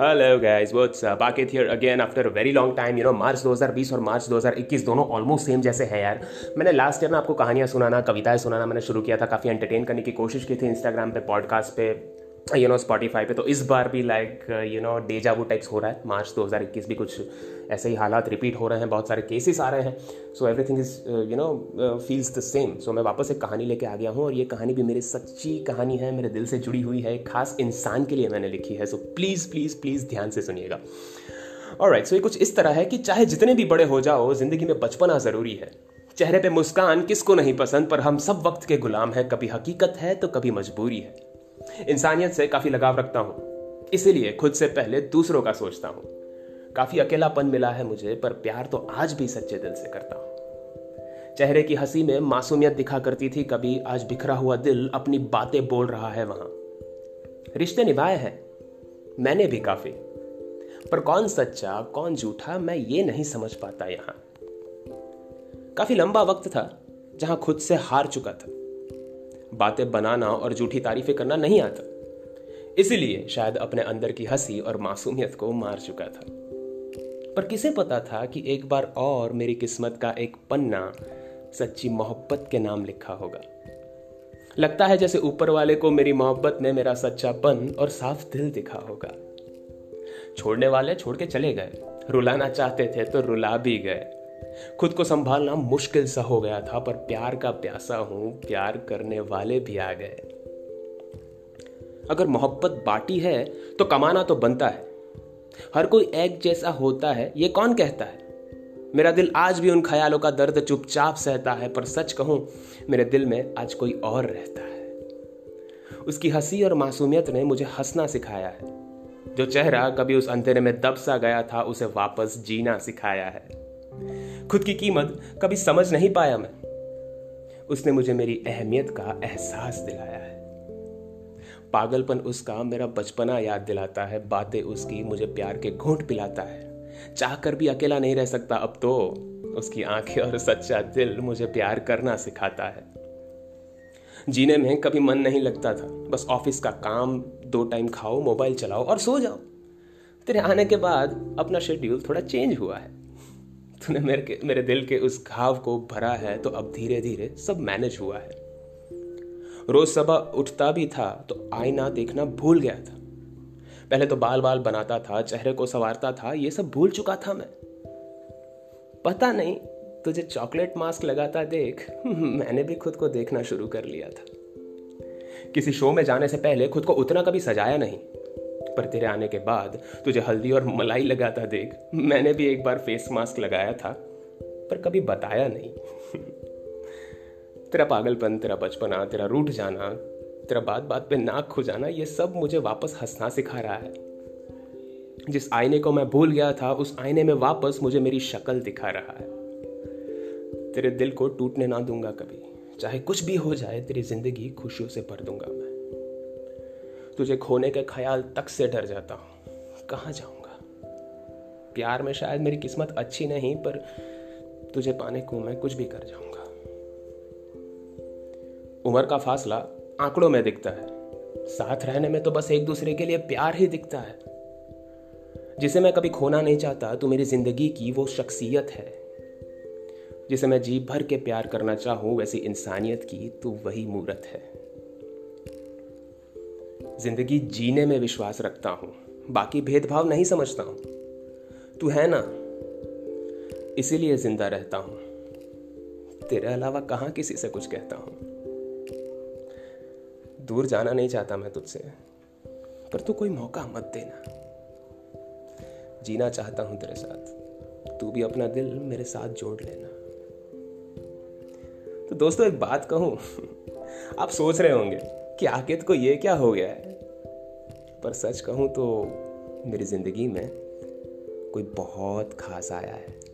Hello guys what's up Baki here again after very long time you know March 2020 और मार्च 2021 दोनों almost same जैसे हैं यार। मैंने लास्ट ईयर ना आपको कहानियाँ सुनाना, कविताएँ सुनाना मैंने शुरू किया था। काफ़ी एंटरटेन करने की कोशिश की थी इंस्टाग्राम पे पॉडकास्ट पे। यू नो स्पॉटीफाई पे तो इस बार भी like you know deja vu types हो रहा है। मार्च 2021 भी कुछ ऐसे ही हालात रिपीट हो रहे हैं, बहुत सारे केसेस आ रहे हैं। So everything is you know feels the same so मैं वापस एक कहानी लेके आ गया हूँ और ये कहानी भी मेरी सच्ची कहानी है, मेरे दिल से जुड़ी हुई है, एक खास इंसान के लिए मैंने लिखी है। सो प्लीज़ प्लीज़ प्लीज़ ध्यान से सुनिएगा। और राइट सो ये कुछ इस तरह है कि चाहे जितने भी बड़े हो जाओ, ज़िंदगी में बचपना ज़रूरी है। चेहरे पे मुस्कान किसको नहीं पसंद, पर हम सब वक्त के गुलाम हैं। कभी हकीकत है तो कभी मजबूरी है। इंसानियत से काफ़ी लगाव रखता हूँ। इसीलिए खुद से पहले दूसरों का सोचता हूँ। काफ़ी अकेलापन मिला है मुझे, पर प्यार तो आज भी सच्चे दिल से करता हूँ। चेहरे की हँसी में मासूमियत दिखा करती थी, कभी आज बिखरा हुआ दिल अपनी बातें बोल रहा है वहाँ। रिश्ते निभाए हैं, मैंने भी काफ़ी। पर कौन सच्चा, कौन झूठा, मैं ये नहीं समझ पाता यहाँ। काफ़ी लंबा वक्त था, जहाँ खुद से हार चुका था। बातें बनाना और झूठी तारीफें करना नहीं आता। इसीलिए शायद अपने अंदर की हँसी और मासूमियत को मार चुका था। पर किसे पता था कि एक बार और मेरी किस्मत का एक पन्ना सच्ची मोहब्बत के नाम लिखा होगा। लगता है जैसे ऊपर वाले को मेरी मोहब्बत ने मेरा सच्चापन और साफ़ दिल दिखा होगा। छोड़ने वाले छोड़ के चले गए। रुलाना चाहते थे तो रुला भी गए। खुद को संभालना मुश्किल सा हो गया था, पर प्यार का प्यासा हूँ, प्यार करने वाले भी आ गए। अगर मोहब्बत बाटी है तो कमाना तो बनता है। हर कोई एक जैसा होता है, ये कौन कहता है? मेरा दिल आज भी उन ख्यालों का दर्द चुपचाप सहता है, पर सच कहूँ, मेरे दिल में आज कोई और रहता है। उसकी हँसी और मासूमियत ने मुझे हंसना सिखाया है। जो चेहरा कभी उस अंधेरे में दब सा गया था, उसे वापस जीना सिखाया है। खुद की कीमत कभी समझ नहीं पाया मैं। उसने मुझे मेरी अहमियत का एहसास दिलाया है। पागलपन उसका मेरा बचपना याद दिलाता है, बातें उसकी मुझे प्यार के घूंट पिलाता है। चाह कर भी अकेला नहीं रह सकता, अब तो उसकी आँखें और सच्चा दिल मुझे प्यार करना सिखाता है। जीने में कभी मन नहीं लगता था, बस ऑफ़िस का काम, दो टाइम खाओ, मोबाइल चलाओ और सो जाओ। तेरे आने के बाद अपना शेड्यूल थोड़ा चेंज हुआ है। तूने मेरे के, मेरे दिल के उस घाव को भरा है तो अब धीरे धीरे सब मैनेज हुआ है। रोज सुबह उठता भी था तो आईना देखना भूल गया था। पहले तो बाल बाल बनाता था, चेहरे को संवारता था, ये सब भूल चुका था मैं। पता नहीं, तुझे चॉकलेट मास्क लगाता देख, मैंने भी खुद को देखना शुरू कर लिया था। किसी शो में जाने से पहले खुद को उतना कभी सजाया नहीं। पर तेरे आने के बाद, तुझे हल्दी और मलाई लगाता देख। मैंने भी एक बार फेस मास्क लगाया था, पर कभी बताया नहीं। तेरा पागलपन, तेरा बचपना, तेरा रूठ जाना, तेरा बात बात पे नाक खो जाना ये सब मुझे वापस हंसना सिखा रहा है। जिस आईने को मैं भूल गया था, उस आईने में वापस मुझे मेरी शक्ल दिखा रहा है। तेरे दिल को टूटने ना दूँगा कभी। चाहे कुछ भी हो जाए, तेरी ज़िंदगी खुशियों से भर दूँगा मैं। तुझे खोने के ख्याल तक से डर जाता हूँ। कहाँ जाऊँगा? प्यार में शायद मेरी किस्मत अच्छी नहीं, पर तुझे पाने को मैं कुछ भी कर जाऊँगा। उम्र का फासला आंकड़ों में दिखता है। साथ रहने में तो बस एक दूसरे के लिए प्यार ही दिखता है। जिसे मैं कभी खोना नहीं चाहता तो मेरी ज़िंदगी की वो शख्सियत है। जिसे मैं जी भर के प्यार करना चाहूँ, वैसी इंसानियत की तो वही मूर्त है। ज़िंदगी जीने में विश्वास रखता हूँ। बाकी भेदभाव नहीं समझता हूँ। तू है ना? इसीलिए ज़िंदा रहता हूँ। तेरे अलावा कहाँ किसी से कुछ कहता हूँ? दूर जाना नहीं चाहता मैं तुझसे, पर तू कोई मौका मत देना। जीना चाहता हूँ तेरे साथ। तू भी अपना दिल मेरे साथ जोड़ लेना। तो दोस्तों, एक बात कहूँ, आप सोच रहे होंगे कि आकित को ये क्या हो गया है? पर सच कहूँ तो मेरी ज़िंदगी में कोई बहुत खास आया है।